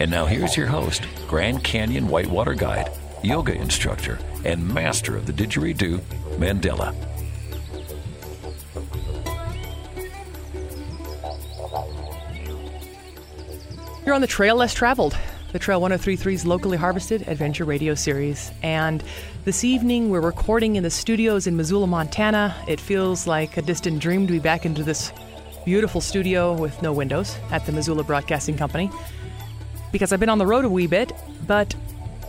And now here's your host, Grand Canyon Whitewater Guide, yoga instructor, and master of the didgeridoo, Mandela. You're on the Trail Less Traveled, the Trail 1033's locally harvested adventure radio series. And this evening we're recording in the studios in Missoula, Montana. It feels like a distant dream to be back into this beautiful studio with no windows at the Missoula Broadcasting Company because I've been on the road a wee bit, but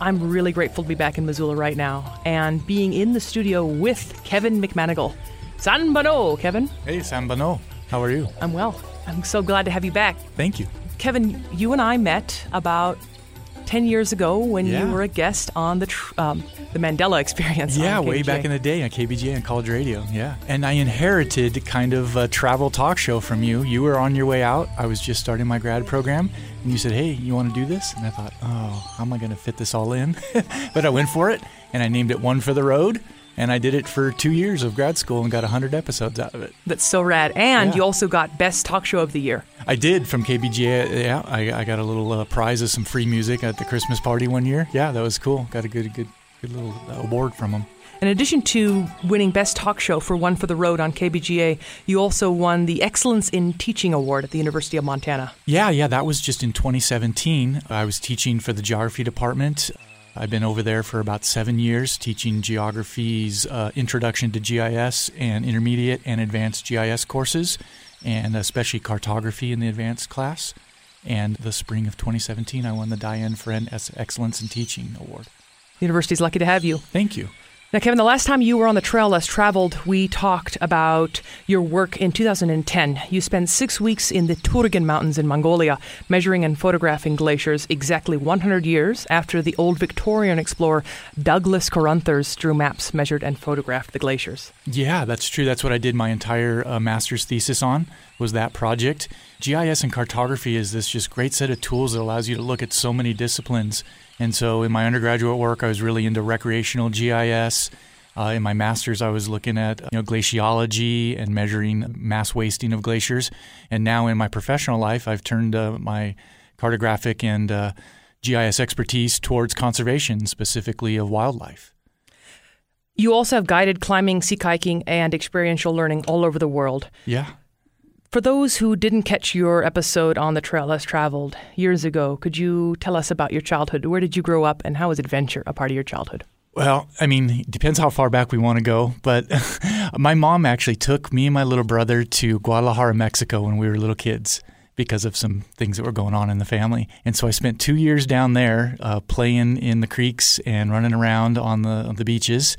I'm really grateful to be back in Missoula right now and being in the studio with Kevin McManigal. San Bano, Kevin. Hey, Sambano. How are you? I'm well. I'm so glad to have you back. Thank you. Kevin, you and I met about 10 years ago when Yeah. you were a guest on the tr- um, the Mandela Experience. Yeah, way back in the day on KBJ and college radio. Yeah. And I inherited kind of a travel talk show from you. You were on your way out. I was just starting my grad program. And you said, hey, you want to do this? And I thought, oh, how am I going to fit this all in? but I went for it and I named it One for the Road. And I did it for two years of grad school and got 100 episodes out of it. That's so rad. And Yeah. you also got Best Talk Show of the Year. I did from KBGA. Yeah, I, I got a little uh, prize of some free music at the Christmas party one year. Yeah, that was cool. Got a good, good, good little award from them. In addition to winning Best Talk Show for One for the Road on KBGA, you also won the Excellence in Teaching Award at the University of Montana. Yeah, yeah, that was just in 2017. I was teaching for the geography department. I've been over there for about seven years teaching geography's uh, introduction to GIS and intermediate and advanced GIS courses, and especially cartography in the advanced class. And the spring of 2017, I won the Diane Friend Excellence in Teaching Award. The university's lucky to have you. Thank you. Now, Kevin, the last time you were on the Trail Less Traveled, we talked about your work in 2010. You spent six weeks in the Turgen Mountains in Mongolia, measuring and photographing glaciers exactly 100 years after the old Victorian explorer Douglas Carruthers drew maps, measured, and photographed the glaciers. Yeah, that's true. That's what I did my entire uh, master's thesis on was that project. GIS and cartography is this just great set of tools that allows you to look at so many disciplines. And so in my undergraduate work, I was really into recreational GIS. Uh, in my master's, I was looking at you know glaciology and measuring mass wasting of glaciers. And now in my professional life, I've turned uh, my cartographic and uh, GIS expertise towards conservation, specifically of wildlife. You also have guided climbing, sea kayaking, and experiential learning all over the world. Yeah. For those who didn't catch your episode on the Trail Less Traveled years ago, could you tell us about your childhood? Where did you grow up, and how was adventure a part of your childhood? Well, I mean, it depends how far back we want to go. But my mom actually took me and my little brother to Guadalajara, Mexico when we were little kids because of some things that were going on in the family. And so I spent two years down there uh, playing in the creeks and running around on the, on the beaches.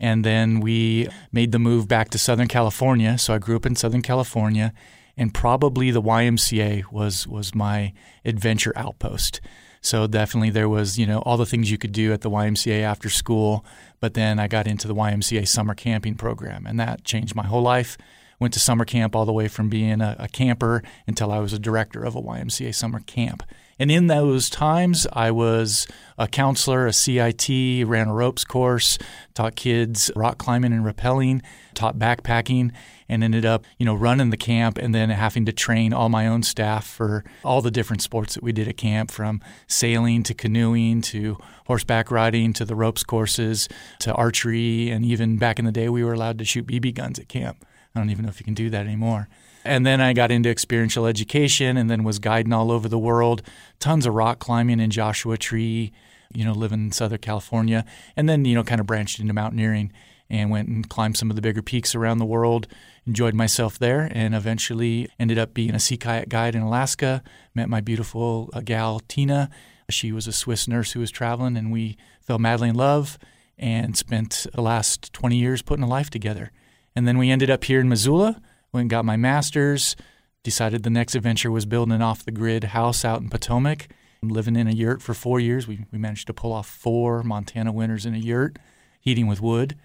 And then we made the move back to Southern California. So I grew up in Southern California, and probably the YMCA was was my adventure outpost. So definitely there was, you know, all the things you could do at the YMCA after school, but then I got into the YMCA summer camping program and that changed my whole life. Went to summer camp all the way from being a, a camper until I was a director of a YMCA summer camp. And in those times, I was a counselor, a CIT, ran a ropes course, taught kids rock climbing and rappelling, taught backpacking, and ended up, you know, running the camp and then having to train all my own staff for all the different sports that we did at camp from sailing to canoeing to horseback riding to the ropes courses to archery. And even back in the day, we were allowed to shoot BB guns at camp. I don't even know if you can do that anymore. And then I got into experiential education and then was guiding all over the world, tons of rock climbing in Joshua Tree, you know, living in Southern California. And then, you know, kind of branched into mountaineering and went and climbed some of the bigger peaks around the world, enjoyed myself there, and eventually ended up being a sea kayak guide in Alaska. Met my beautiful uh, gal, Tina. She was a Swiss nurse who was traveling, and we fell madly in love and spent the last 20 years putting a life together. And then we ended up here in Missoula, went and got my master's, decided the next adventure was building an off the grid house out in Potomac, living in a yurt for four years. We, we managed to pull off four Montana winters in a yurt, heating with wood,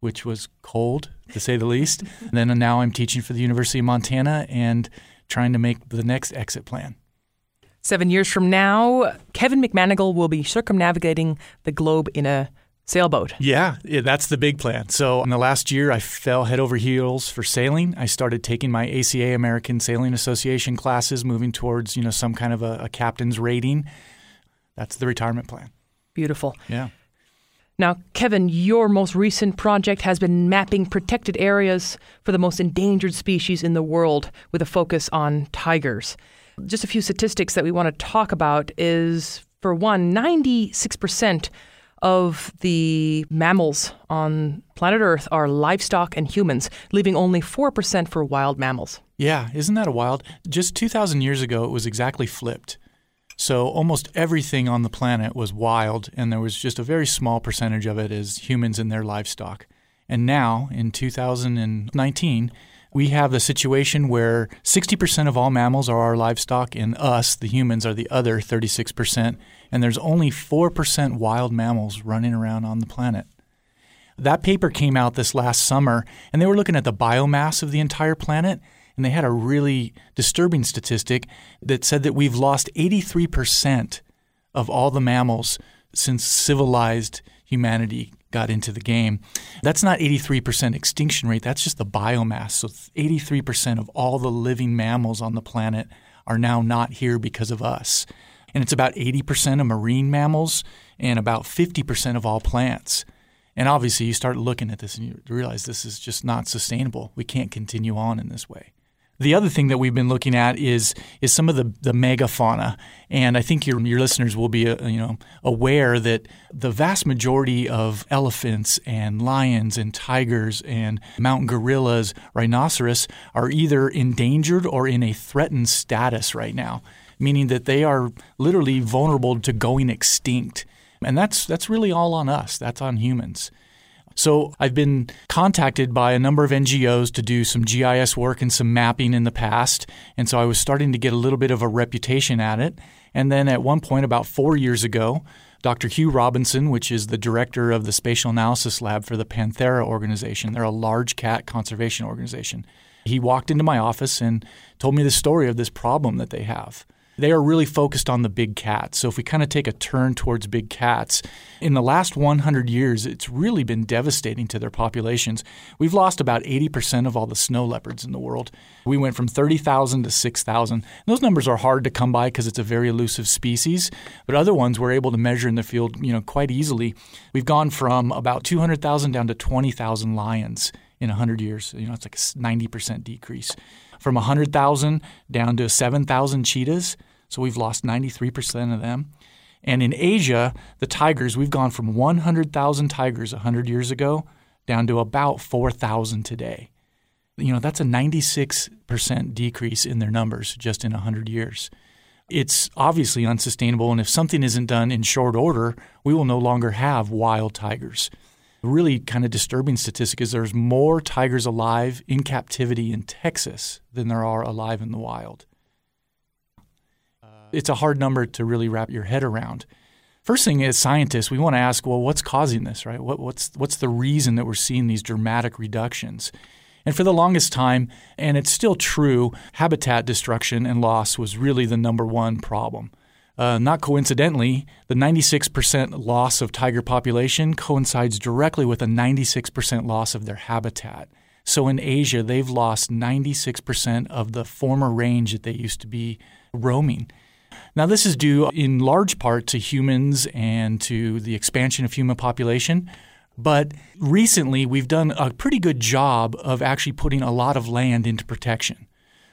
which was cold to say the least. and then now I'm teaching for the University of Montana and trying to make the next exit plan. Seven years from now, Kevin McManigal will be circumnavigating the globe in a sailboat. Yeah, yeah, that's the big plan. So in the last year, I fell head over heels for sailing. I started taking my ACA American Sailing Association classes, moving towards you know some kind of a, a captain's rating. That's the retirement plan. Beautiful. Yeah. Now, Kevin, your most recent project has been mapping protected areas for the most endangered species in the world with a focus on tigers. Just a few statistics that we want to talk about is for one, 96% of the mammals on planet Earth are livestock and humans, leaving only 4% for wild mammals. Yeah, isn't that a wild? Just 2,000 years ago, it was exactly flipped. So almost everything on the planet was wild, and there was just a very small percentage of it as humans and their livestock. And now, in 2019, we have a situation where 60% of all mammals are our livestock, and us, the humans, are the other 36%. And there's only 4% wild mammals running around on the planet. That paper came out this last summer, and they were looking at the biomass of the entire planet, and they had a really disturbing statistic that said that we've lost 83% of all the mammals since civilized humanity got into the game. That's not 83% extinction rate, that's just the biomass. So 83% of all the living mammals on the planet are now not here because of us. And it's about 80% of marine mammals and about 50% of all plants. And obviously, you start looking at this and you realize this is just not sustainable. We can't continue on in this way. The other thing that we've been looking at is is some of the, the megafauna, and I think your your listeners will be uh, you know aware that the vast majority of elephants and lions and tigers and mountain gorillas, rhinoceros are either endangered or in a threatened status right now, meaning that they are literally vulnerable to going extinct, and that's that's really all on us. That's on humans. So I've been contacted by a number of NGOs to do some GIS work and some mapping in the past. And so I was starting to get a little bit of a reputation at it. And then at one point, about four years ago, Dr. Hugh Robinson, which is the director of the Spatial Analysis Lab for the Panthera organization, they're a large cat conservation organization. He walked into my office and told me the story of this problem that they have they are really focused on the big cats. So if we kind of take a turn towards big cats, in the last 100 years, it's really been devastating to their populations. We've lost about 80% of all the snow leopards in the world. We went from 30,000 to 6,000. Those numbers are hard to come by because it's a very elusive species, but other ones we're able to measure in the field, you know, quite easily. We've gone from about 200,000 down to 20,000 lions in 100 years. You know, it's like a 90% decrease. From 100,000 down to 7,000 cheetahs. So we've lost 93% of them. And in Asia, the tigers, we've gone from 100,000 tigers 100 years ago down to about 4,000 today. You know, that's a 96% decrease in their numbers just in 100 years. It's obviously unsustainable, and if something isn't done in short order, we will no longer have wild tigers. A really kind of disturbing statistic is there's more tigers alive in captivity in Texas than there are alive in the wild it's a hard number to really wrap your head around. First thing as scientists, we want to ask, well, what's causing this, right? What, what's what's the reason that we're seeing these dramatic reductions? And for the longest time, and it's still true, habitat destruction and loss was really the number one problem. Uh, not coincidentally, the 96% loss of tiger population coincides directly with a 96% loss of their habitat. So in Asia, they've lost 96% of the former range that they used to be roaming. Now, this is due in large part to humans and to the expansion of human population. But recently, we've done a pretty good job of actually putting a lot of land into protection.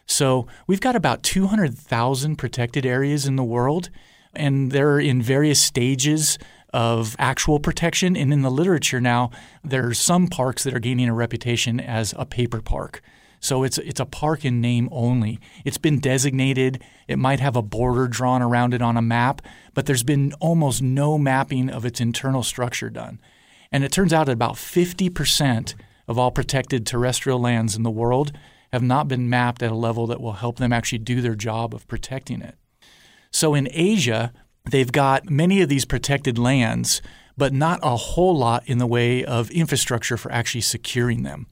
So we've got about 200,000 protected areas in the world, and they're in various stages of actual protection. And in the literature now, there are some parks that are gaining a reputation as a paper park. So it's it's a park in name only. It's been designated. It might have a border drawn around it on a map, but there's been almost no mapping of its internal structure done. And it turns out that about 50% of all protected terrestrial lands in the world have not been mapped at a level that will help them actually do their job of protecting it. So in Asia, they've got many of these protected lands, but not a whole lot in the way of infrastructure for actually securing them.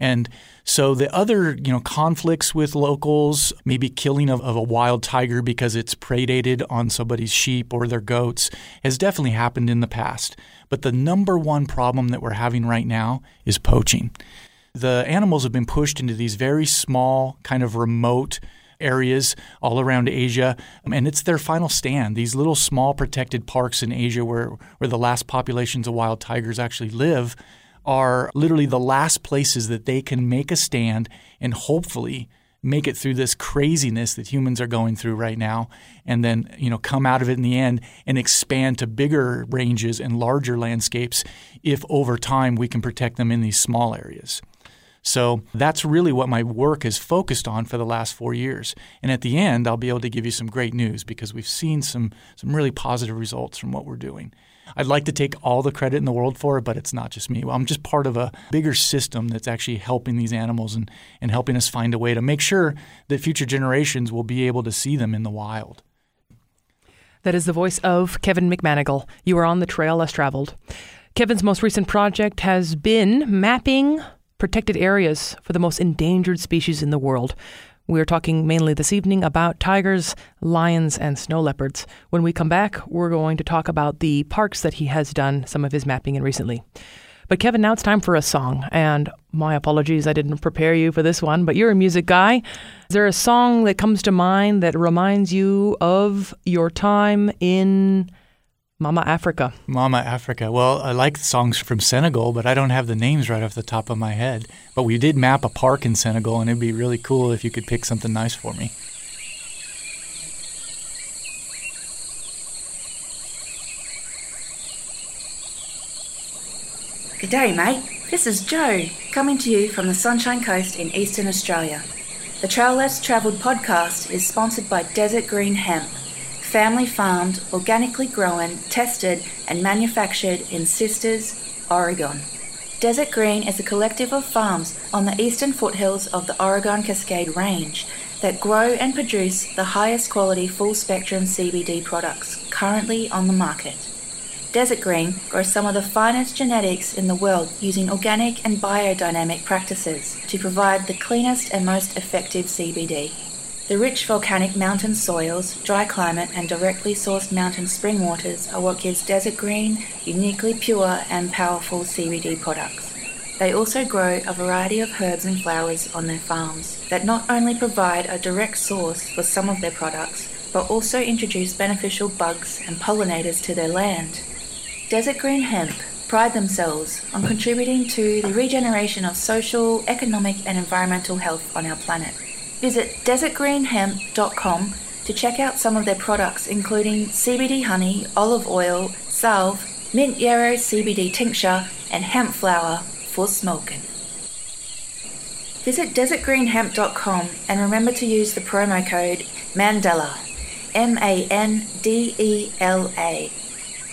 And so the other, you know, conflicts with locals, maybe killing of, of, a wild tiger because it's predated on somebody's sheep or their goats, has definitely happened in the past. But the number one problem that we're having right now is poaching. The animals have been pushed into these very small, kind of remote areas all around Asia, and it's their final stand. These little small protected parks in Asia where, where the last populations of wild tigers actually live are literally the last places that they can make a stand and hopefully make it through this craziness that humans are going through right now and then you know come out of it in the end and expand to bigger ranges and larger landscapes if over time we can protect them in these small areas so that's really what my work has focused on for the last four years. And at the end, I'll be able to give you some great news because we've seen some, some really positive results from what we're doing. I'd like to take all the credit in the world for it, but it's not just me. I'm just part of a bigger system that's actually helping these animals and, and helping us find a way to make sure that future generations will be able to see them in the wild. That is the voice of Kevin McManigal. You are on the trail less traveled. Kevin's most recent project has been mapping protected areas for the most endangered species in the world. We're talking mainly this evening about tigers, lions, and snow leopards. When we come back, we're going to talk about the parks that he has done some of his mapping in recently. But Kevin, now it's time for a song. And my apologies, I didn't prepare you for this one, but you're a music guy. Is there a song that comes to mind that reminds you of your time in Mama Africa. Mama Africa. Well, I like songs from Senegal, but I don't have the names right off the top of my head. But we did map a park in Senegal, and it'd be really cool if you could pick something nice for me. Good day, mate. This is Joe, coming to you from the Sunshine Coast in eastern Australia. The Trail Less Travelled podcast is sponsored by Desert Green Hemp family farmed, organically grown, tested, and manufactured in Sisters, Oregon. Desert Green is a collective of farms on the eastern foothills of the Oregon Cascade Range that grow and produce the highest quality full spectrum CBD products currently on the market. Desert Green grows some of the finest genetics in the world using organic and biodynamic practices to provide the cleanest and most effective CBD. The rich volcanic mountain soils, dry climate, and directly sourced mountain spring waters are what gives Desert Green uniquely pure and powerful CBD products. They also grow a variety of herbs and flowers on their farms that not only provide a direct source for some of their products, but also introduce beneficial bugs and pollinators to their land. Desert Green Hemp pride themselves on contributing to the regeneration of social, economic, and environmental health on our planet. Visit desertgreenhemp.com to check out some of their products, including CBD honey, olive oil, salve, mint yarrow CBD tincture, and hemp flour for smoking. Visit desertgreenhemp.com and remember to use the promo code MANDELA, M A N D E L A.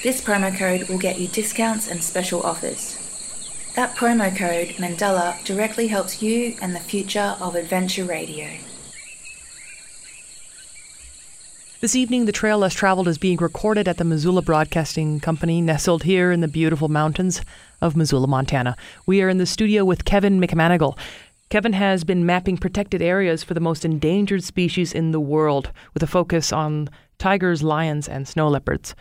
This promo code will get you discounts and special offers. That promo code, Mandela, directly helps you and the future of Adventure Radio. This evening, The Trail Less Traveled is being recorded at the Missoula Broadcasting Company, nestled here in the beautiful mountains of Missoula, Montana. We are in the studio with Kevin McManigal. Kevin has been mapping protected areas for the most endangered species in the world, with a focus on tigers, lions, and snow leopards.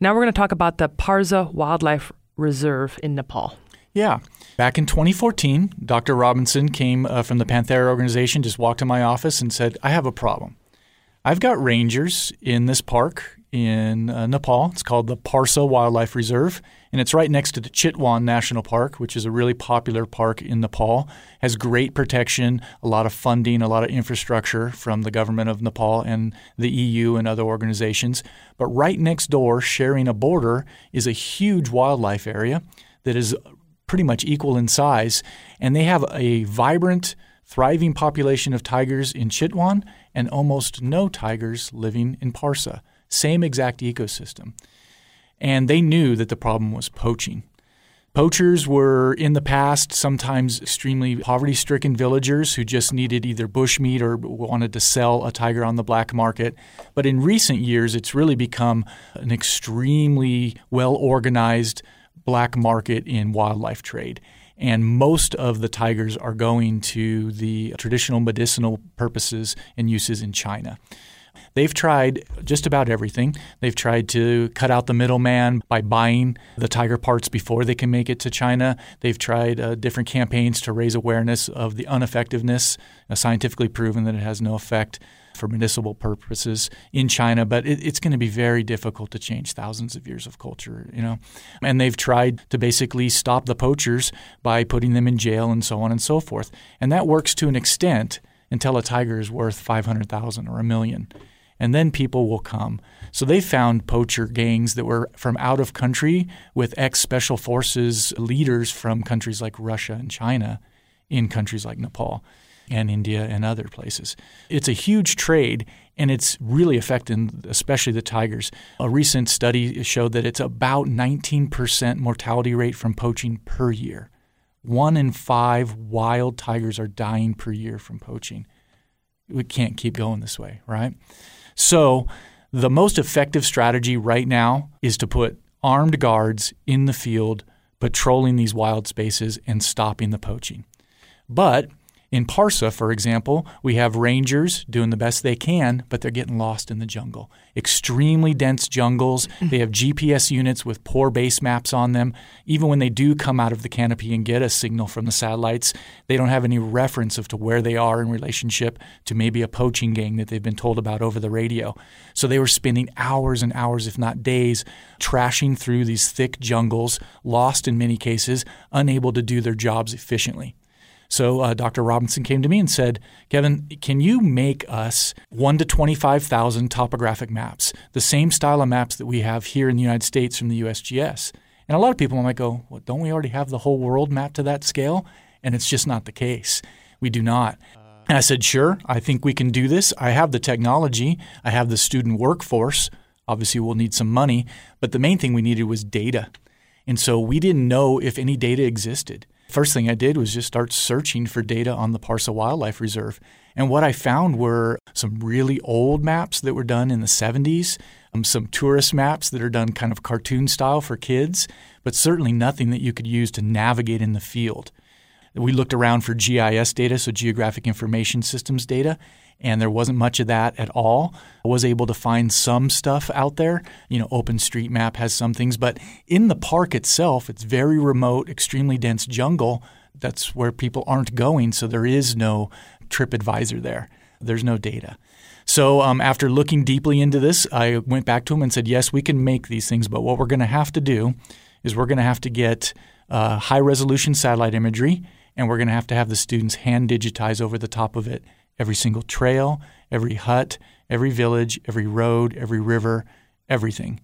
Now we're going to talk about the Parsa Wildlife Reserve in Nepal. Yeah. Back in 2014, Dr. Robinson came uh, from the Panthera organization, just walked in my office and said, I have a problem. I've got rangers in this park in uh, Nepal. It's called the Parsa Wildlife Reserve, and it's right next to the Chitwan National Park, which is a really popular park in Nepal. Has great protection, a lot of funding, a lot of infrastructure from the government of Nepal and the EU and other organizations. But right next door, sharing a border, is a huge wildlife area that is pretty much equal in size, and they have a vibrant, thriving population of tigers in Chitwan and almost no tigers living in Parsa. Same exact ecosystem. And they knew that the problem was poaching. Poachers were in the past sometimes extremely poverty stricken villagers who just needed either bushmeat or wanted to sell a tiger on the black market. But in recent years, it's really become an extremely well organized black market in wildlife trade. And most of the tigers are going to the traditional medicinal purposes and uses in China. They've tried just about everything. They've tried to cut out the middleman by buying the tiger parts before they can make it to China. They've tried uh, different campaigns to raise awareness of the ineffectiveness, uh, scientifically proven that it has no effect for municipal purposes in China, but it, it's going to be very difficult to change thousands of years of culture, you know. And they've tried to basically stop the poachers by putting them in jail and so on and so forth. And that works to an extent until a tiger is worth 500,000 or a million and then people will come. So they found poacher gangs that were from out of country with ex special forces leaders from countries like Russia and China in countries like Nepal and India and other places. It's a huge trade and it's really affecting especially the tigers. A recent study showed that it's about 19% mortality rate from poaching per year. One in five wild tigers are dying per year from poaching. We can't keep going this way, right? So, the most effective strategy right now is to put armed guards in the field patrolling these wild spaces and stopping the poaching. But in Parsa, for example, we have rangers doing the best they can, but they're getting lost in the jungle. Extremely dense jungles. Mm. They have GPS units with poor base maps on them. Even when they do come out of the canopy and get a signal from the satellites, they don't have any reference of to where they are in relationship to maybe a poaching gang that they've been told about over the radio. So they were spending hours and hours, if not days, trashing through these thick jungles, lost in many cases, unable to do their jobs efficiently. So uh, Dr. Robinson came to me and said, Kevin, can you make us 1 to 25,000 topographic maps, the same style of maps that we have here in the United States from the USGS? And a lot of people might go, well, don't we already have the whole world mapped to that scale? And it's just not the case. We do not. And I said, sure, I think we can do this. I have the technology, I have the student workforce. Obviously, we'll need some money, but the main thing we needed was data. And so we didn't know if any data existed. First thing I did was just start searching for data on the Parsa Wildlife Reserve. And what I found were some really old maps that were done in the 70s, um, some tourist maps that are done kind of cartoon style for kids, but certainly nothing that you could use to navigate in the field. We looked around for GIS data, so Geographic Information Systems data, and there wasn't much of that at all. I was able to find some stuff out there. You know, OpenStreetMap has some things, but in the park itself, it's very remote, extremely dense jungle. That's where people aren't going, so there is no TripAdvisor there. There's no data. So um, after looking deeply into this, I went back to him and said, "Yes, we can make these things, but what we're going to have to do is we're going to have to get uh, high resolution satellite imagery." and we're going to have to have the students hand digitize over the top of it every single trail, every hut, every village, every road, every river, everything.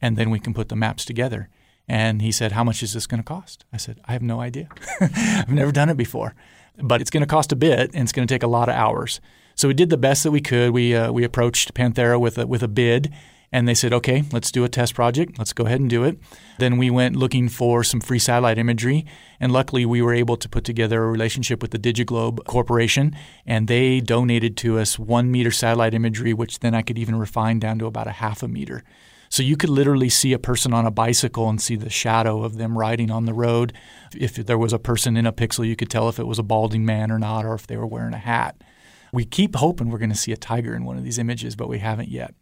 And then we can put the maps together. And he said, How much is this going to cost? I said, I have no idea. I've never done it before. But it's going to cost a bit and it's going to take a lot of hours. So we did the best that we could. We, uh, we approached Panthera with a, with a bid and they said, okay, let's do a test project. Let's go ahead and do it. Then we went looking for some free satellite imagery. And luckily, we were able to put together a relationship with the DigitalGlobe Corporation. And they donated to us one meter satellite imagery, which then I could even refine down to about a half a meter. So you could literally see a person on a bicycle and see the shadow of them riding on the road. If there was a person in a pixel, you could tell if it was a balding man or not, or if they were wearing a hat. We keep hoping we're going to see a tiger in one of these images, but we haven't yet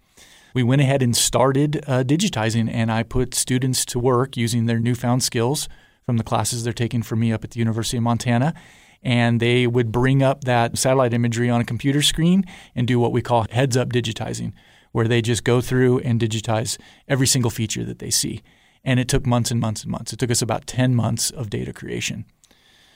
we went ahead and started uh, digitizing, and I put students to work using their newfound skills from the classes they're taking from me up at the University of Montana. And they would bring up that satellite imagery on a computer screen and do what we call heads up digitizing, where they just go through and digitize every single feature that they see. And it took months and months and months. It took us about 10 months of data creation.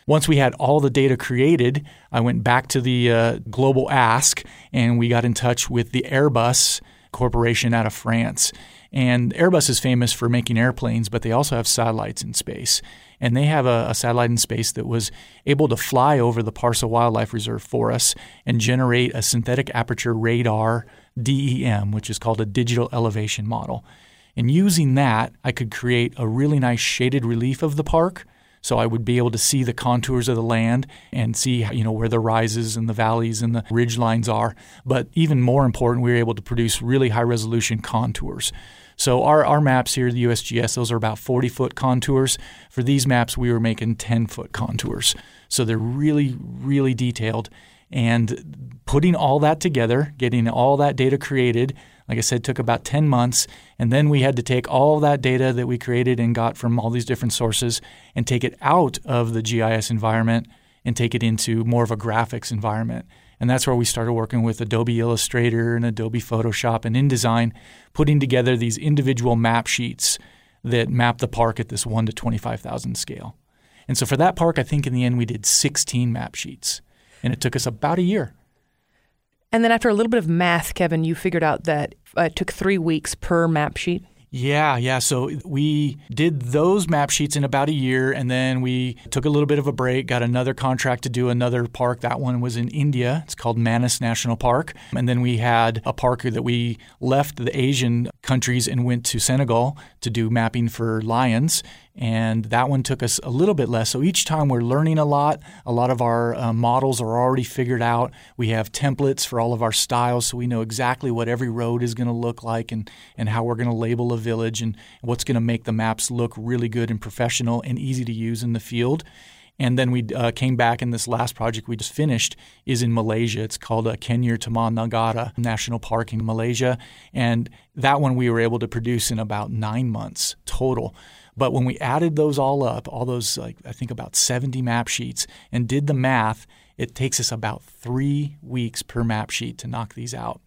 Once we had all the data created, I went back to the uh, global ask and we got in touch with the Airbus corporation out of France. And Airbus is famous for making airplanes, but they also have satellites in space. And they have a, a, satellite in space that was able to fly over the Parsa Wildlife Reserve for us and generate a synthetic aperture radar DEM, which is called a digital elevation model. And using that, I could create a really nice shaded relief of the park. So I would be able to see the contours of the land and see, you know, where the rises and the valleys and the ridge lines are. But even more important, we were able to produce really high resolution contours. So our, our maps here, the USGS, those are about 40 foot contours. For these maps, we were making 10 foot contours. So they're really, really detailed. And putting all that together, getting all that data created, like I said, took about 10 months. And then we had to take all that data that we created and got from all these different sources and take it out of the GIS environment and take it into more of a graphics environment. And that's where we started working with Adobe Illustrator and Adobe Photoshop and InDesign, putting together these individual map sheets that map the park at this 1 to 25,000 scale. And so for that park, I think in the end we did 16 map sheets. And it took us about a year. And then after a little bit of math, Kevin, you figured out that uh, it took three weeks per map sheet. Yeah, yeah. So we did those map sheets in about a year, and then we took a little bit of a break, got another contract to do another park. That one was in India. It's called Manas National Park. And then we had a park that we left the Asian countries and went to Senegal to do mapping for lions and that one took us a little bit less. So each time we're learning a lot. A lot of our uh, models are already figured out. We have templates for all of our styles, so we know exactly what every road is going to look like and, and how we're going to label a village and what's going to make the maps look really good and professional and easy to use in the field. And then we uh, came back, and this last project we just finished is in Malaysia. It's called uh, Kenyir Taman Negara National Park in Malaysia. And that one we were able to produce in about nine months total. But when we added those all up, all those, like, I think about 70 map sheets, and did the math, it takes us about three weeks per map sheet to knock these out.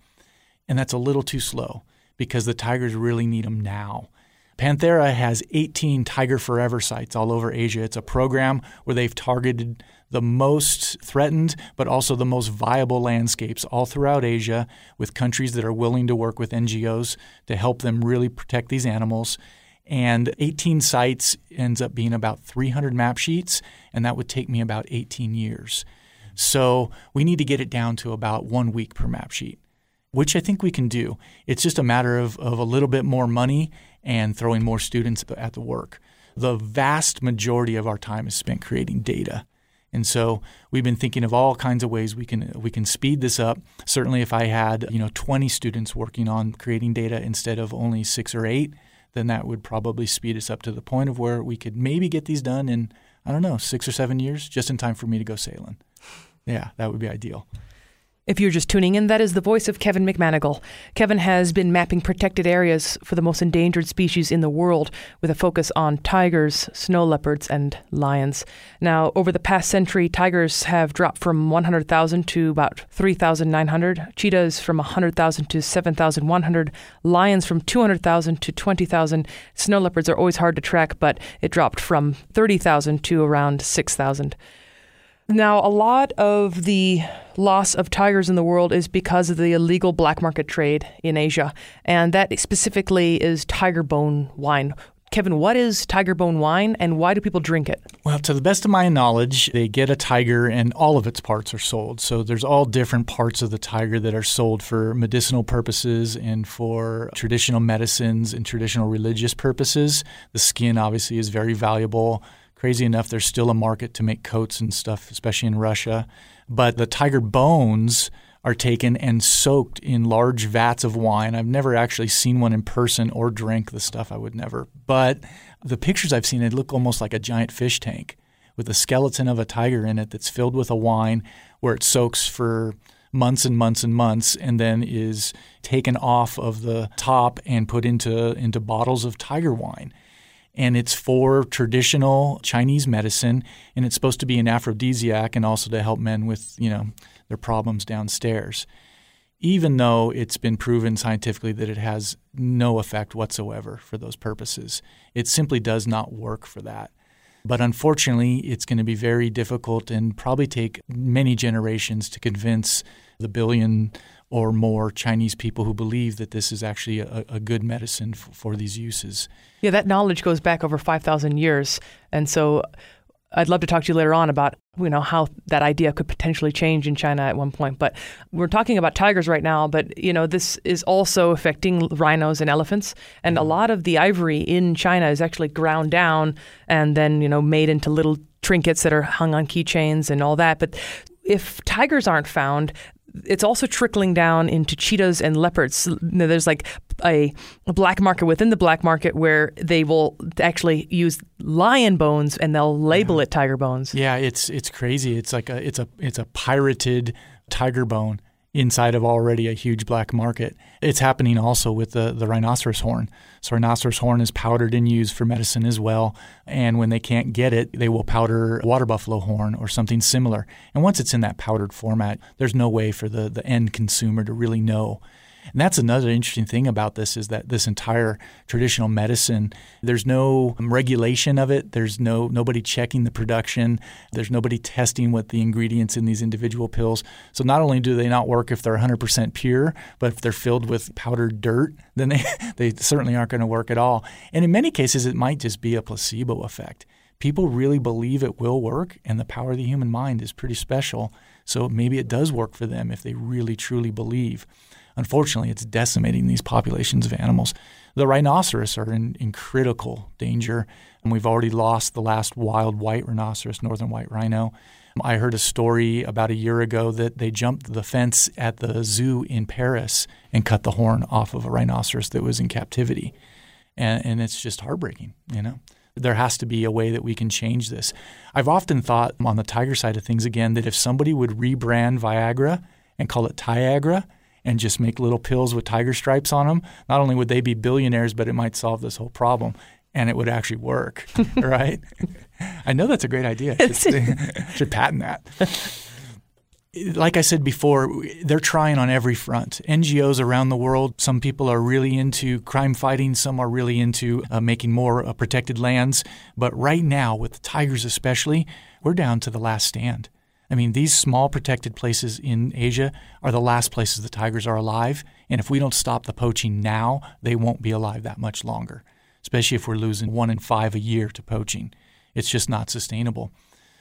And that's a little too slow because the tigers really need them now. Panthera has 18 Tiger Forever sites all over Asia. It's a program where they've targeted the most threatened, but also the most viable landscapes all throughout Asia with countries that are willing to work with NGOs to help them really protect these animals. And 18 sites ends up being about 300 map sheets, and that would take me about 18 years. So we need to get it down to about one week per map sheet, which I think we can do. It's just a matter of, of a little bit more money and throwing more students at the work. The vast majority of our time is spent creating data. And so we've been thinking of all kinds of ways we can we can speed this up. Certainly if I had, you know, 20 students working on creating data instead of only 6 or 8, then that would probably speed us up to the point of where we could maybe get these done in, I don't know, six or seven years, just in time for me to go sailing. Yeah, that would be ideal. If you're just tuning in, that is the voice of Kevin McManigal. Kevin has been mapping protected areas for the most endangered species in the world with a focus on tigers, snow leopards, and lions. Now, over the past century, tigers have dropped from 100,000 to about 3,900, cheetahs from 100,000 to 7,100, lions from 200,000 to 20,000. Snow leopards are always hard to track, but it dropped from 30,000 to around 6,000. Now, a lot of the loss of tigers in the world is because of the illegal black market trade in Asia, and that specifically is tiger bone wine. Kevin, what is tiger bone wine and why do people drink it? Well, to the best of my knowledge, they get a tiger and all of its parts are sold. So there's all different parts of the tiger that are sold for medicinal purposes and for traditional medicines and traditional religious purposes. The skin obviously is very valuable crazy enough, there's still a market to make coats and stuff, especially in Russia. But the tiger bones are taken and soaked in large vats of wine. I've never actually seen one in person or drank the stuff. I would never. But the pictures I've seen, they look almost like a giant fish tank with a skeleton of a tiger in it that's filled with a wine where it soaks for months and months and months and then is taken off of the top and put into into bottles of tiger wine and it's for traditional Chinese medicine, and it's supposed to be an aphrodisiac and also to help men with you know their problems downstairs. Even though it's been proven scientifically that it has no effect whatsoever for those purposes, it simply does not work for that. But unfortunately, it's going to be very difficult and probably take many generations to convince the billion or more Chinese people who believe that this is actually a, a good medicine f- for these uses. Yeah, that knowledge goes back over 5,000 years. And so I'd love to talk to you later on about you know how that idea could potentially change in China at one point. But we're talking about tigers right now. But you know this is also affecting rhinos and elephants, and a mm-hmm. lot of the ivory in China is actually ground down and then you know made into little trinkets that are hung on keychains and all that. But if tigers aren't found, it's also trickling down into cheetahs and leopards. There's like a, black market within the black market where they will actually use lion bones and they'll label yeah. it tiger bones. Yeah, it's it's crazy. It's like a it's a it's a pirated tiger bone inside of already a huge black market. It's happening also with the, the rhinoceros horn. So, rhinoceros horn is powdered and used for medicine as well. And when they can't get it, they will powder water buffalo horn or something similar. And once it's in that powdered format, there's no way for the, the end consumer to really know and that's another interesting thing about this is that this entire traditional medicine, there's no regulation of it. There's no nobody checking the production. There's nobody testing what the ingredients in these individual pills. So not only do they not work if they're 100% pure, but if they're filled with powdered dirt, then they, they certainly aren't going to work at all. And in many cases, it might just be a placebo effect. People really believe it will work, and the power of the human mind is pretty special. So maybe it does work for them if they really truly believe. Unfortunately, it's decimating these populations of animals. The rhinoceros are in, in critical danger, and we've already lost the last wild white rhinoceros, northern white rhino. I heard a story about a year ago that they jumped the fence at the zoo in Paris and cut the horn off of a rhinoceros that was in captivity. And, and it's just heartbreaking, you know? There has to be a way that we can change this. I've often thought on the tiger side of things again that if somebody would rebrand Viagra and call it Tiagra, and just make little pills with tiger stripes on them, not only would they be billionaires, but it might solve this whole problem and it would actually work, right? I know that's a great idea. Should, should patent that. Like I said before, they're trying on every front. NGOs around the world, some people are really into crime fighting, some are really into uh, making more uh, protected lands. But right now, with the tigers especially, we're down to the last stand. I mean, these small protected places in Asia are the last places the tigers are alive. And if we don't stop the poaching now, they won't be alive that much longer, especially if we're losing one in five a year to poaching. It's just not sustainable.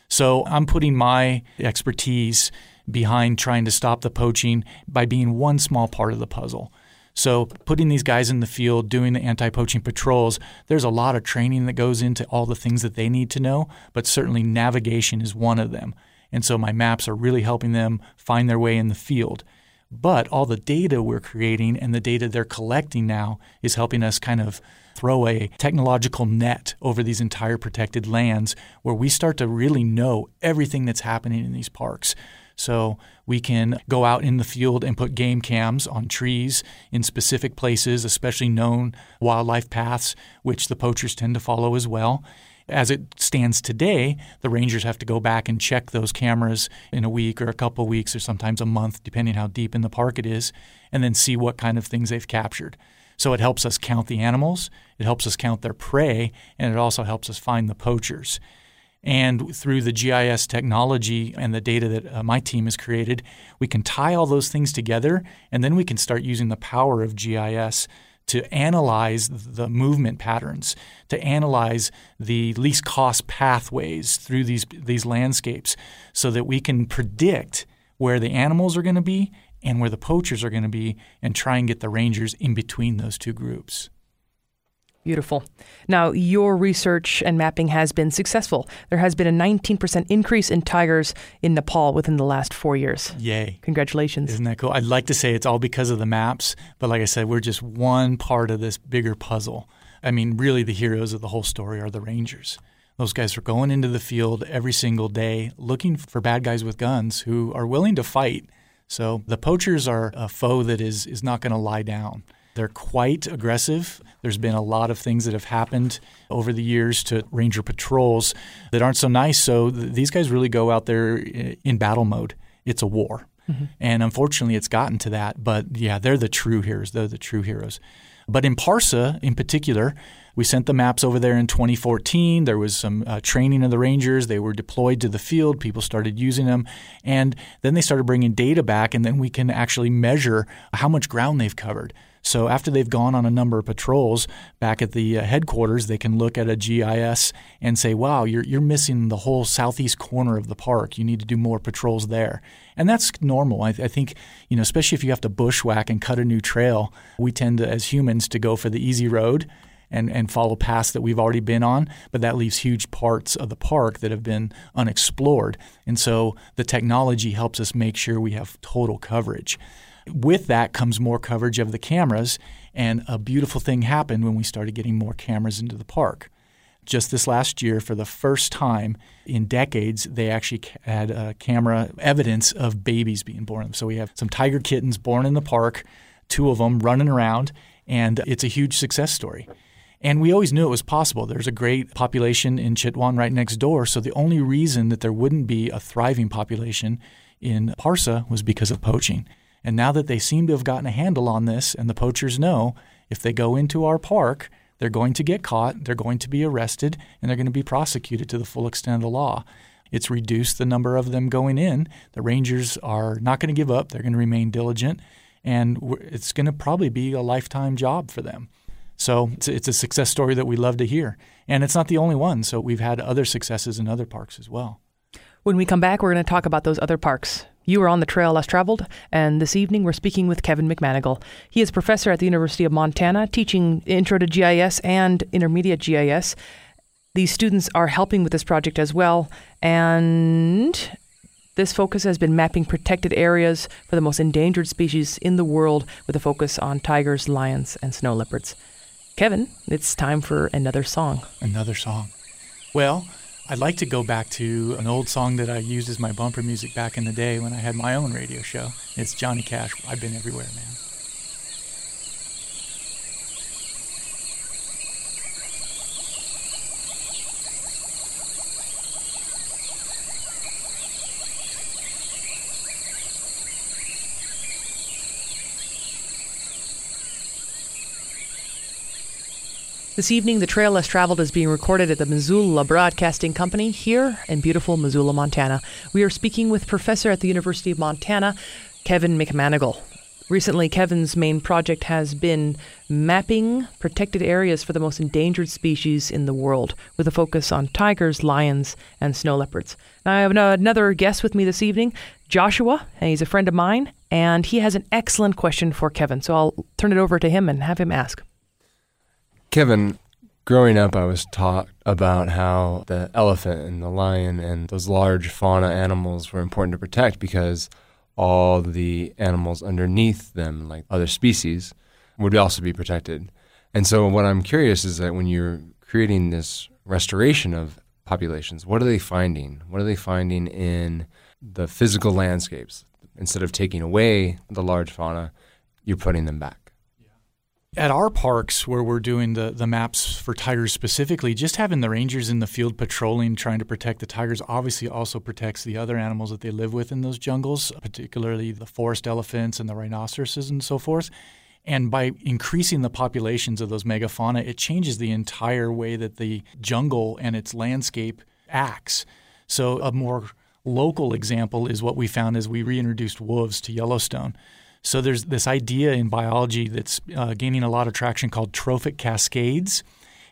So I'm putting my expertise behind trying to stop the poaching by being one small part of the puzzle. So, putting these guys in the field, doing the anti poaching patrols, there's a lot of training that goes into all the things that they need to know, but certainly navigation is one of them. And so my maps are really helping them find their way in the field. But all the data we're creating and the data they're collecting now is helping us kind of throw a technological net over these entire protected lands where we start to really know everything that's happening in these parks. So we can go out in the field and put game cams on trees in specific places, especially known wildlife paths, which the poachers tend to follow as well. As it stands today, the rangers have to go back and check those cameras in a week or a couple weeks or sometimes a month, depending how deep in the park it is, and then see what kind of things they've captured. So it helps us count the animals, it helps us count their prey, and it also helps us find the poachers. And through the GIS technology and the data that uh, my team has created, we can tie all those things together, and then we can start using the power of GIS to analyze the movement patterns, to analyze the least cost pathways through these, these landscapes so that we can predict where the animals are going to be and where the poachers are going to be and try and get the rangers in between those two groups. Beautiful. Now, your research and mapping has been successful. There has been a 19% increase in tigers in Nepal within the last four years. Yay. Congratulations. Isn't that cool? I'd like to say it's all because of the maps, but like I said, we're just one part of this bigger puzzle. I mean, really, the heroes of the whole story are the rangers. Those guys are going into the field every single day looking for bad guys with guns who are willing to fight. So the poachers are a foe that is, is not going to lie down. They're quite aggressive. There's been a lot of things that have happened over the years to ranger patrols that aren't so nice. So th- these guys really go out there in battle mode. It's a war. Mm-hmm. And unfortunately, it's gotten to that. But yeah, they're the true heroes. They're the true heroes. But in Parsa, in particular, we sent the maps over there in 2014. There was some uh, training of the rangers. They were deployed to the field. People started using them. And then they started bringing data back, and then we can actually measure how much ground they've covered. So after they've gone on a number of patrols back at the uh, headquarters, they can look at a GIS and say, "Wow, you're you're missing the whole southeast corner of the park. You need to do more patrols there." And that's normal. I, I think you know, especially if you have to bushwhack and cut a new trail, we tend to, as humans, to go for the easy road and, and follow paths that we've already been on, but that leaves huge parts of the park that have been unexplored. And so the technology helps us make sure we have total coverage. With that comes more coverage of the cameras, and a beautiful thing happened when we started getting more cameras into the park. Just this last year, for the first time in decades, they actually had uh, camera evidence of babies being born. So we have some tiger kittens born in the park, two of them running around, and it's a huge success story. And we always knew it was possible. There's a great population in Chitwan right next door. So the only reason that there wouldn't be a thriving population in Parsa was because of poaching. And now that they seem to have gotten a handle on this, and the poachers know if they go into our park, they're going to get caught, they're going to be arrested, and they're going to be prosecuted to the full extent of the law. It's reduced the number of them going in. The rangers are not going to give up, they're going to remain diligent, and it's going to probably be a lifetime job for them. So it's, a success story that we love to hear. And it's not the only one. So we've had other successes in other parks as well. When we come back, we're going to talk about those other parks. You are on the trail less traveled, and this evening we're speaking with Kevin McManigal. He is professor at the University of Montana, teaching Intro to GIS and Intermediate GIS. These students are helping with this project as well, and this focus has been mapping protected areas for the most endangered species in the world with a focus on tigers, lions, and snow leopards. Kevin, it's time for another song. Another song. Well, I'd like to go back to an old song that I used as my bumper music back in the day when I had my own radio show. It's Johnny Cash. I've been everywhere, man. This evening, the Trail Less Traveled is being recorded at the Missoula Broadcasting Company here in beautiful Missoula, Montana. We are speaking with professor at the University of Montana, Kevin McManigal. Recently, Kevin's main project has been mapping protected areas for the most endangered species in the world, with a focus on tigers, lions, and snow leopards. Now, I have another guest with me this evening, Joshua, and he's a friend of mine, and he has an excellent question for Kevin. So I'll turn it over to him and have him ask. Kevin, growing up, I was taught about how the elephant and the lion and those large fauna animals were important to protect because all the animals underneath them, like other species, would also be protected. And so, what I'm curious is that when you're creating this restoration of populations, what are they finding? What are they finding in the physical landscapes? Instead of taking away the large fauna, you're putting them back at our parks where we're doing the, the maps for tigers specifically, just having the rangers in the field patrolling, trying to protect the tigers, obviously also protects the other animals that they live with in those jungles, particularly the forest elephants and the rhinoceroses and so forth. And by increasing the populations of those megafauna, it changes the entire way that the jungle and its landscape acts. So, a more local example is what we found as we reintroduced wolves to Yellowstone. So there's this idea in biology that's uh, gaining a lot of traction called trophic cascades.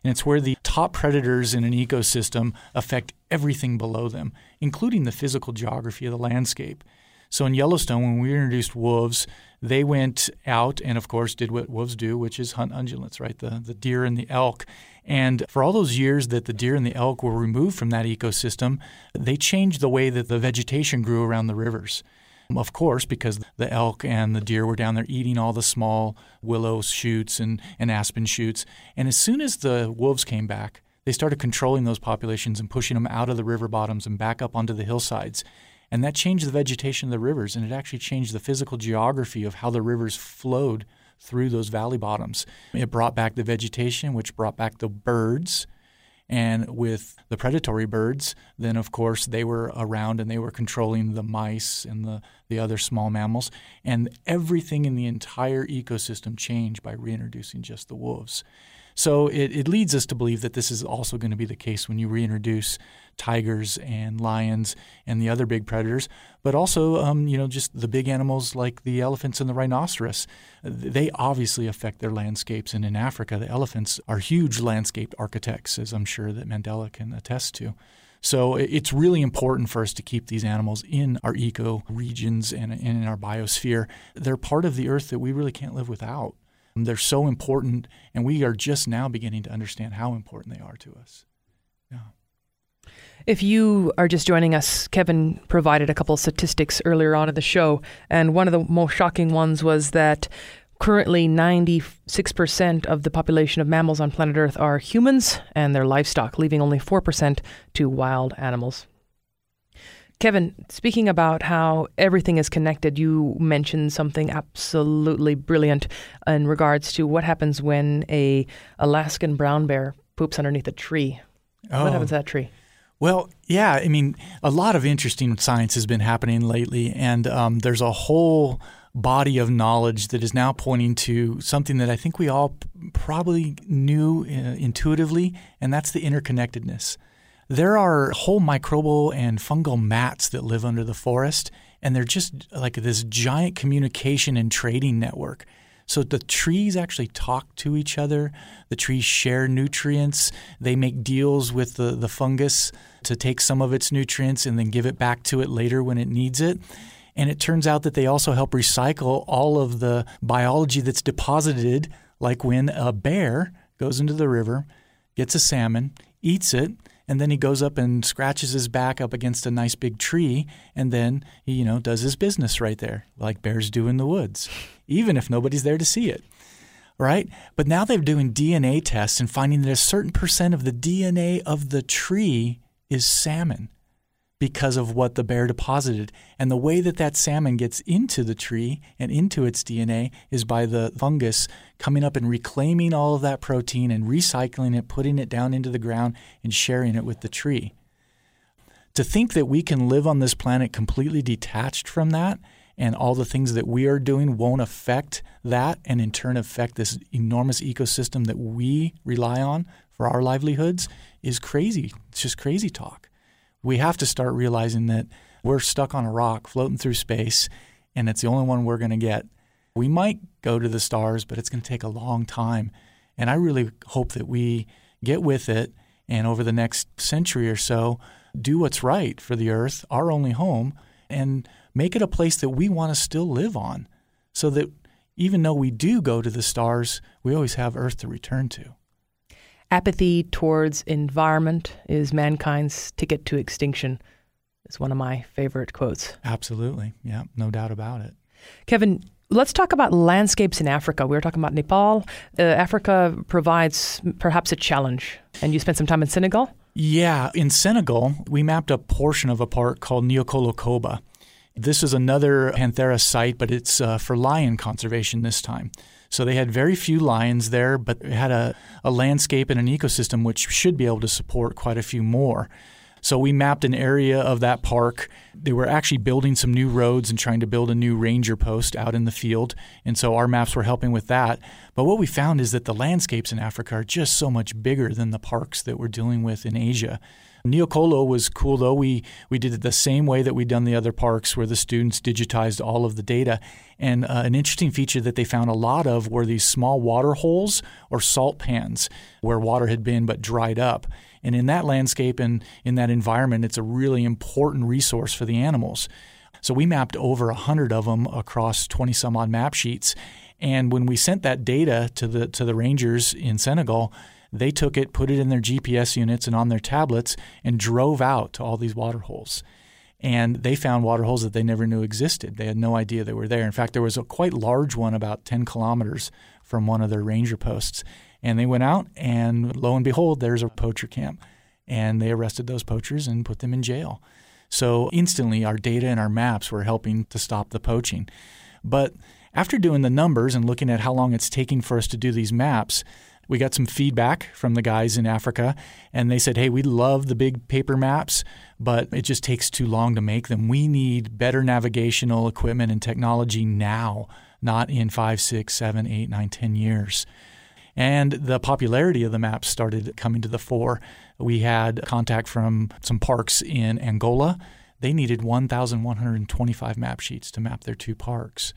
And it's where the top predators in an ecosystem affect everything below them, including the physical geography of the landscape. So in Yellowstone, when we introduced wolves, they went out and, of course, did what wolves do, which is hunt ungulates, right? The, the deer and the elk. And for all those years that the deer and the elk were removed from that ecosystem, they changed the way that the vegetation grew around the rivers. Of course, because the elk and the deer were down there eating all the small willow shoots and, and aspen shoots. And as soon as the wolves came back, they started controlling those populations and pushing them out of the river bottoms and back up onto the hillsides. And that changed the vegetation of the rivers, and it actually changed the physical geography of how the rivers flowed through those valley bottoms. It brought back the vegetation, which brought back the birds, and with the predatory birds, then of course they were around and they were controlling the mice and the, the other small mammals. And everything in the entire ecosystem changed by reintroducing just the wolves. So it, it leads us to believe that this is also going to be the case when you reintroduce tigers and lions and the other big predators, but also, um, you know, just the big animals like the elephants and the rhinoceros. They obviously affect their landscapes. And in Africa, the elephants are huge landscape architects, as I'm sure that Mandela can attest to. So it's really important for us to keep these animals in our eco regions and in our biosphere. They're part of the earth that we really can't live without. They're so important, and we are just now beginning to understand how important they are to us. Yeah. If you are just joining us, Kevin provided a couple of statistics earlier on in the show, and one of the most shocking ones was that currently 96% of the population of mammals on planet Earth are humans and their livestock, leaving only 4% to wild animals. Kevin, speaking about how everything is connected, you mentioned something absolutely brilliant in regards to what happens when a Alaskan brown bear poops underneath a tree. Oh. What happens to that tree? Well, yeah, I mean, a lot of interesting science has been happening lately, and um, there's a whole body of knowledge that is now pointing to something that I think we all probably knew uh, intuitively, and that's the interconnectedness. There are whole microbial and fungal mats that live under the forest, and they're just like this giant communication and trading network. So the trees actually talk to each other. The trees share nutrients. They make deals with the, the fungus to take some of its nutrients and then give it back to it later when it needs it. And it turns out that they also help recycle all of the biology that's deposited, like when a bear goes into the river, gets a salmon, eats it, and then he goes up and scratches his back up against a nice big tree and then he you know does his business right there like bears do in the woods even if nobody's there to see it right? But now they're doing dna tests and finding that a certain percent of the dna of the tree is salmon because of what the bear deposited. And the way that that salmon gets into the tree and into its DNA is by the fungus coming up and reclaiming all of that protein and recycling it, putting it down into the ground, and sharing it with the tree. To think that we can live on this planet completely detached from that and all the things that we are doing won't affect that and in turn affect this enormous ecosystem that we rely on for our livelihoods is crazy. It's just crazy talk we have to start realizing that we're stuck on a rock floating through space and it's the only one we're going to get. We might go to the stars, but it's going to take a long time. And I really hope that we get with it and over the next century or so, do what's right for the earth, our only home, and make it a place that we want to still live on so that even though we do go to the stars, we always have earth to return to. Apathy towards environment is mankind's ticket to extinction. It's one of my favorite quotes. Absolutely. Yeah, no doubt about it. Kevin, let's talk about landscapes in Africa. We were talking about Nepal. Uh, Africa provides perhaps a challenge. And you spent some time in Senegal? Yeah, in Senegal, we mapped a portion of a park called Niokolo-Koba. This is another Panthera site, but it's uh, for lion conservation this time. So they had very few lions there, but had a, a landscape and an ecosystem which should be able to support quite a few more. So we mapped an area of that park. They were actually building some new roads and trying to build a new ranger post out in the field. And so our maps were helping with that. But what we found is that the landscapes in Africa are just so much bigger than the parks that we're dealing with in Asia. Niokolo was cool though. We we did it the same way that we'd done the other parks, where the students digitized all of the data. And uh, an interesting feature that they found a lot of were these small water holes or salt pans where water had been but dried up. And in that landscape and in that environment, it's a really important resource for the animals. So we mapped over 100 of them across 20 some odd map sheets. And when we sent that data to the to the rangers in Senegal, they took it, put it in their GPS units and on their tablets, and drove out to all these water holes. And they found water holes that they never knew existed. They had no idea they were there. In fact, there was a quite large one about 10 kilometers from one of their ranger posts. And they went out, and lo and behold, there's a poacher camp. And they arrested those poachers and put them in jail. So instantly, our data and our maps were helping to stop the poaching. But after doing the numbers and looking at how long it's taking for us to do these maps, we got some feedback from the guys in Africa, and they said, hey, we love the big paper maps, but it just takes too long to make them. We need better navigational equipment and technology now, not in five, six, seven, eight, nine, ten years. And the popularity of the maps started coming to the fore. We had contact from some parks in Angola. They needed 1,125 map sheets to map their two parks.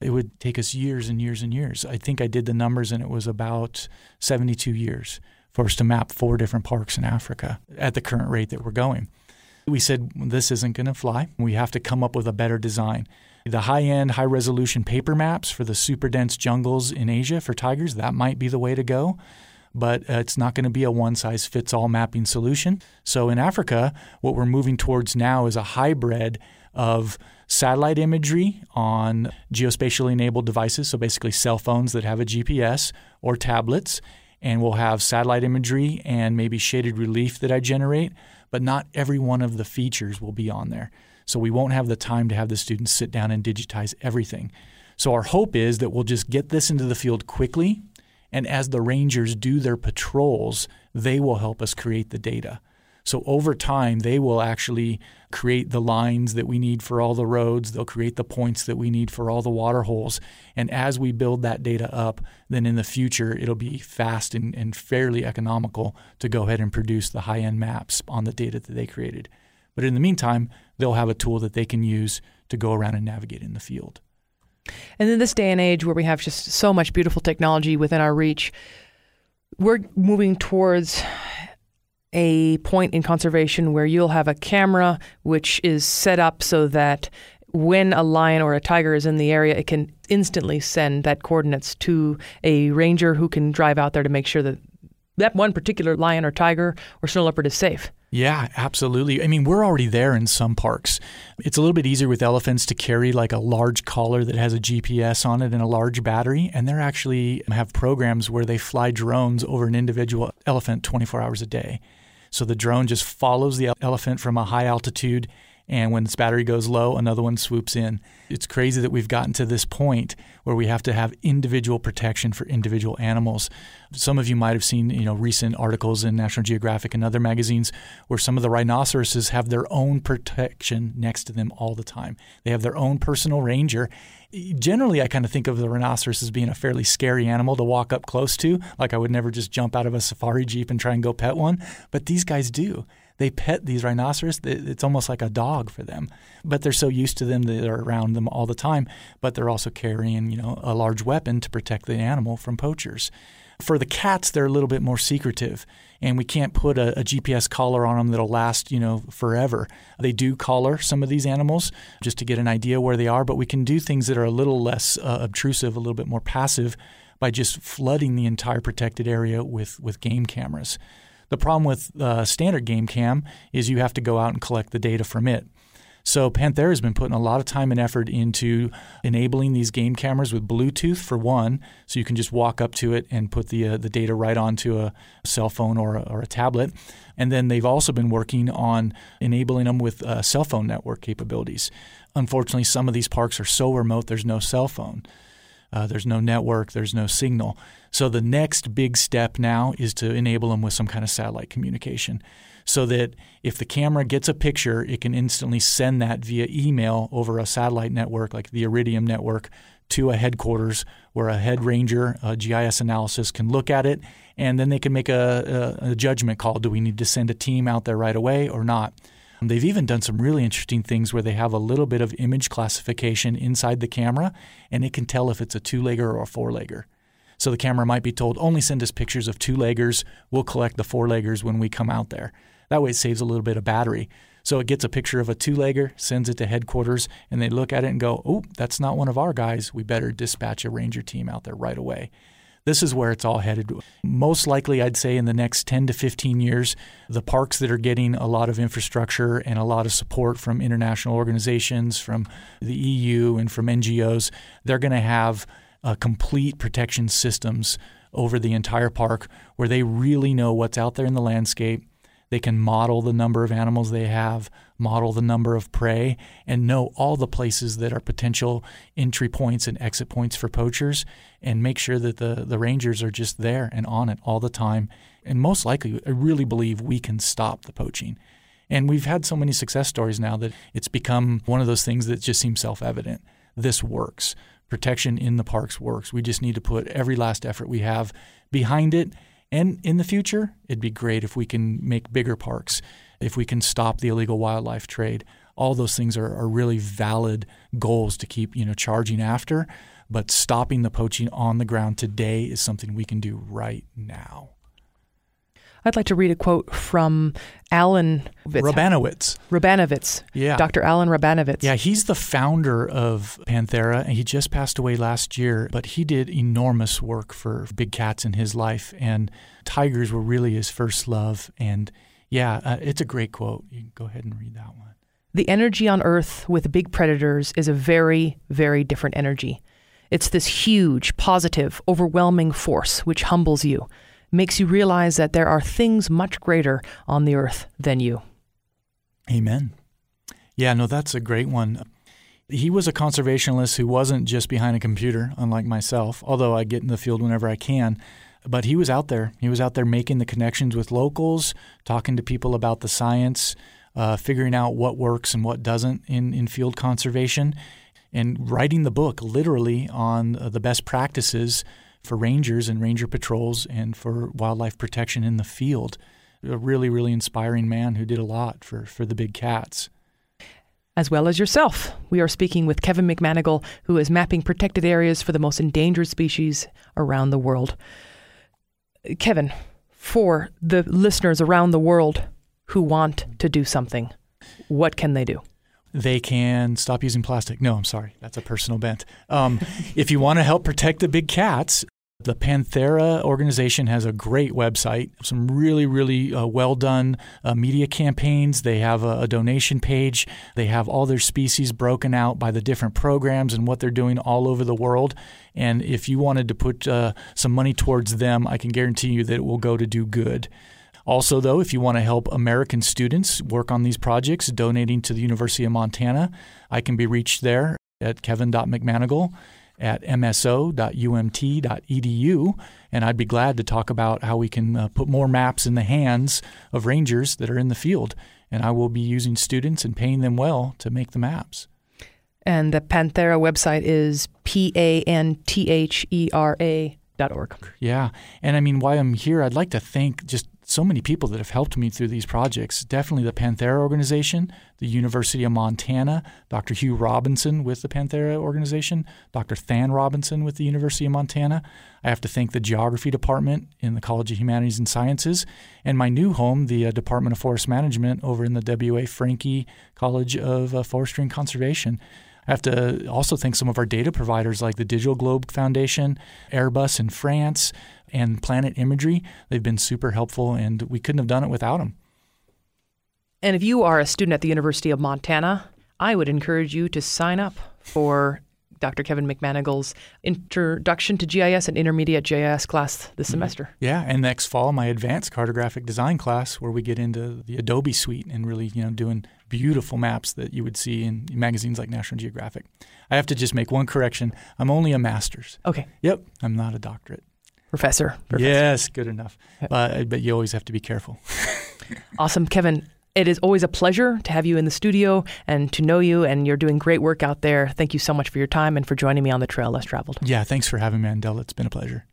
It would take us years and years and years. I think I did the numbers and it was about 72 years for us to map four different parks in Africa at the current rate that we're going. We said, this isn't going to fly. We have to come up with a better design. The high end, high resolution paper maps for the super dense jungles in Asia for tigers, that might be the way to go. But uh, it's not going to be a one size fits all mapping solution. So in Africa, what we're moving towards now is a hybrid of satellite imagery on geospatially enabled devices, so basically cell phones that have a GPS or tablets, and we'll have satellite imagery and maybe shaded relief that I generate, but not every one of the features will be on there. So we won't have the time to have the students sit down and digitize everything. So our hope is that we'll just get this into the field quickly, and as the rangers do their patrols, they will help us create the data. So over time, they will actually create the lines that we need for all the roads. They'll create the points that we need for all the water holes. And as we build that data up, then in the future, it'll be fast and, and fairly economical to go ahead and produce the high end maps on the data that they created. But in the meantime, they'll have a tool that they can use to go around and navigate in the field. And in this day and age where we have just so much beautiful technology within our reach, we're moving towards a point in conservation where you'll have a camera which is set up so that when a lion or a tiger is in the area, it can instantly send that coordinates to a ranger who can drive out there to make sure that that one particular lion or tiger or snow leopard is safe. Yeah, absolutely. I mean, we're already there in some parks. It's a little bit easier with elephants to carry like a large collar that has a GPS on it and a large battery. And they're actually have programs where they fly drones over an individual elephant 24 hours a day. So the drone just follows the elephant from a high altitude and when its battery goes low, another one swoops in. It's crazy that we've gotten to this point where we have to have individual protection for individual animals. Some of you might have seen, you know, recent articles in National Geographic and other magazines where some of the rhinoceroses have their own protection next to them all the time. They have their own personal ranger. Generally, I kind of think of the rhinoceros as being a fairly scary animal to walk up close to. Like I would never just jump out of a safari jeep and try and go pet one, but these guys do they pet these rhinoceros. It's almost like a dog for them, but they're so used to them that they're around them all the time. But they're also carrying, you know, a large weapon to protect the animal from poachers. For the cats, they're a little bit more secretive, and we can't put a, a, GPS collar on them that'll last, you know, forever. They do collar some of these animals just to get an idea where they are, but we can do things that are a little less uh, obtrusive, a little bit more passive, by just flooding the entire protected area with with game cameras. The problem with uh, standard game cam is you have to go out and collect the data from it. So Panthera has been putting a lot of time and effort into enabling these game cameras with Bluetooth for one, so you can just walk up to it and put the uh, the data right onto a cell phone or a, or a tablet. And then they've also been working on enabling them with uh, cell phone network capabilities. Unfortunately, some of these parks are so remote there's no cell phone. Uh, there's no network, there's no signal. So the next big step now is to enable them with some kind of satellite communication so that if the camera gets a picture, it can instantly send that via email over a satellite network like the Iridium network to a headquarters where a head ranger, a GIS analysis can look at it and then they can make a, a, a judgment call. Do we need to send a team out there right away or not? They've even done some really interesting things where they have a little bit of image classification inside the camera, and it can tell if it's a two legger or a four legger. So the camera might be told, only send us pictures of two leggers. We'll collect the four leggers when we come out there. That way it saves a little bit of battery. So it gets a picture of a two legger, sends it to headquarters, and they look at it and go, oh, that's not one of our guys. We better dispatch a ranger team out there right away this is where it's all headed. Most likely, I'd say in the next 10 to 15 years, the parks that are getting a lot of infrastructure and a lot of support from international organizations, from the EU, and from NGOs, they're going to have uh, complete protection systems over the entire park where they really know what's out there in the landscape. They can model the number of animals they have, model the number of prey, and know all the places that are potential entry points and exit points for poachers, and make sure that the, the rangers are just there and on it all the time. And most likely, I really believe we can stop the poaching. And we've had so many success stories now that it's become one of those things that just seems self evident. This works protection in the parks works. We just need to put every last effort we have behind it. And in the future, it'd be great if we can make bigger parks, if we can stop the illegal wildlife trade. All those things are, are really valid goals to keep, you know, charging after. But stopping the poaching on the ground today is something we can do right now. I'd like to read a quote from Alan Rabinowitz. Rabinowitz. Yeah. Dr. Alan Rabinowitz. Yeah, he's the founder of Panthera, and he just passed away last year, but he did enormous work for big cats in his life, and tigers were really his first love. And yeah, uh, it's a great quote. You can go ahead and read that one. The energy on Earth with big predators is a very, very different energy. It's this huge, positive, overwhelming force which humbles you makes you realize that there are things much greater on the earth than you. Amen. Yeah, no, that's a great one. He was a conservationist who wasn't just behind a computer, unlike myself, although I get in the field whenever I can. But he was out there. He was out there making the connections with locals, talking to people about the science, uh, figuring out what works and what doesn't in, in field conservation, and writing the book literally on uh, the best practices for rangers and ranger patrols and for wildlife protection in the field. A really, really inspiring man who did a lot for, for the big cats. As well as yourself. We are speaking with Kevin McManigal, who is mapping protected areas for the most endangered species around the world. Kevin, for the listeners around the world who want to do something, what can they do? They can stop using plastic. No, I'm sorry. That's a personal bent. Um, if you want to help protect the big cats, the Panthera organization has a great website, some really, really uh, well done uh, media campaigns. They have a, a, donation page. They have all their species broken out by the different programs and what they're doing all over the world. And if you wanted to put uh, some money towards them, I can guarantee you that it will go to do good. Also, though, if you want to help American students work on these projects, donating to the University of Montana, I can be reached there at kevin.mcmanigal at mso.umt.edu. And I'd be glad to talk about how we can uh, put more maps in the hands of rangers that are in the field. And I will be using students and paying them well to make the maps. And the Panthera website is P A N T H E R A dot org. Yeah. And I mean, while I'm here, I'd like to thank just so many people that have helped me through these projects. Definitely the Panthera organization, the University of Montana, Dr. Hugh Robinson with the Panthera organization, Dr. Than Robinson with the University of Montana. I have to thank the geography department in the College of Humanities and Sciences, and my new home, the uh, Department of Forest Management over in the W.A. Franke College of uh, Forestry and Conservation. I have to also thank some of our data providers like the DigitalGlobe Foundation, Airbus in France, and Planet Imagery. They've been super helpful, and we couldn't have done it without them. And if you are a student at the University of Montana, I would encourage you to sign up for Dr. Kevin McManigal's Introduction to GIS and Intermediate GIS class this mm-hmm. semester. Yeah, and next fall my advanced cartographic design class where we get into the Adobe suite and really, you know, doing beautiful maps that you would see in magazines like National Geographic. I have to just make one correction. I'm only a master's. Okay. Yep, I'm not a doctorate. Professor. Professor. Yes, good enough. But, but you always have to be careful. awesome. Kevin, it is always a pleasure to have you in the studio and to know you, and you're doing great work out there. Thank you so much for your time and for joining me on the Trail Less Traveled. Yeah, thanks for having me, Mandela. It's been a pleasure.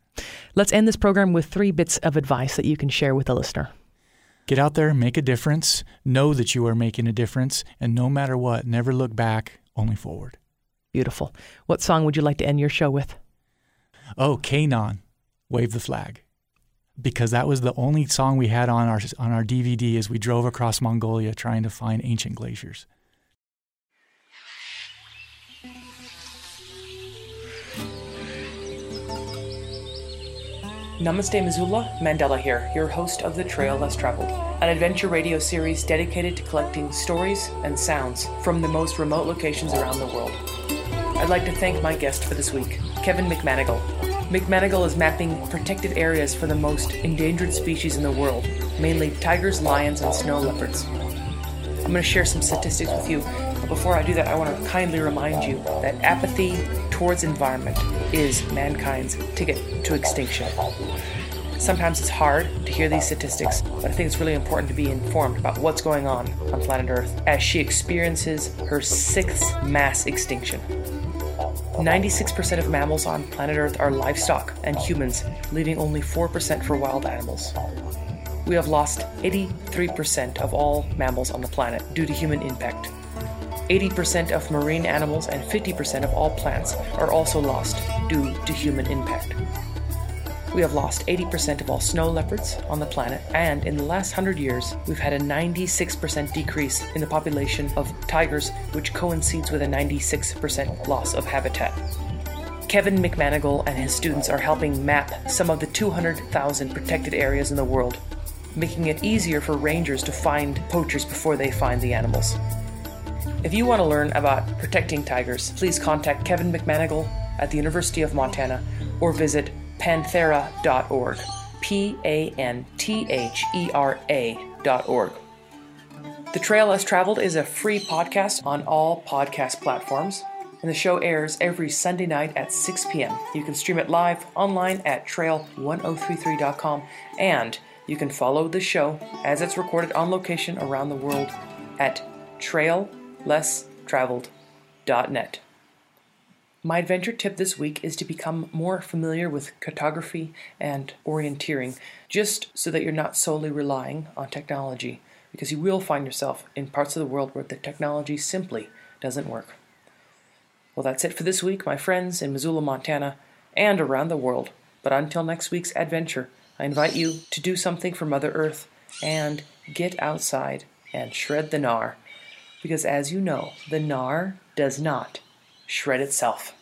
Let's end this program with three bits of advice that you can share with the listener. Get out there, make a difference, know that you are making a difference, and no matter what, never look back, only forward. Beautiful. What song would you like to end your show with? Oh, K'naan wave the flag because that was the only song we had on our on our DVD as we drove across Mongolia trying to find ancient glaciers. Namaste Missoula, Mandela here, your host of The Trail Less Traveled, an adventure radio series dedicated to collecting stories and sounds from the most remote locations around the world. I'd like to thank my guest for this week, Kevin McManigal, McManigal is mapping protected areas for the most endangered species in the world, mainly tigers, lions, and snow leopards. I'm going to share some statistics with you, but before I do that, I want to kindly remind you that apathy towards environment is mankind's ticket to extinction. Sometimes it's hard to hear these statistics, but I think it's really important to be informed about what's going on on planet Earth as she experiences her sixth mass extinction. 96% of mammals on planet Earth are livestock and humans, leaving only 4% for wild animals. We have lost 83% of all mammals on the planet due to human impact. 80% of marine animals and 50% of all plants are also lost due to human impact. We have lost 80% of all snow leopards on the planet, and in the last 100 years, we've had a 96% decrease in the population of tigers, which coincides with a 96% loss of habitat. Kevin McManigal and his students are helping map some of the 200,000 protected areas in the world, making it easier for rangers to find poachers before they find the animals. If you want to learn about protecting tigers, please contact Kevin McManigal at the University of Montana or visit panthera.org. P A N T H E R A.org. The Trail Less Traveled is a free podcast on all podcast platforms, and the show airs every Sunday night at 6 p.m. You can stream it live online at trail1033.com, and you can follow the show as it's recorded on location around the world at traillesstraveled.net. My adventure tip this week is to become more familiar with cartography and orienteering, just so that you're not solely relying on technology, because you will find yourself in parts of the world where the technology simply doesn't work. Well, that's it for this week, my friends in Missoula, Montana, and around the world. But until next week's adventure, I invite you to do something for Mother Earth and get outside and shred the gnar. Because as you know, the gnar does not shred itself.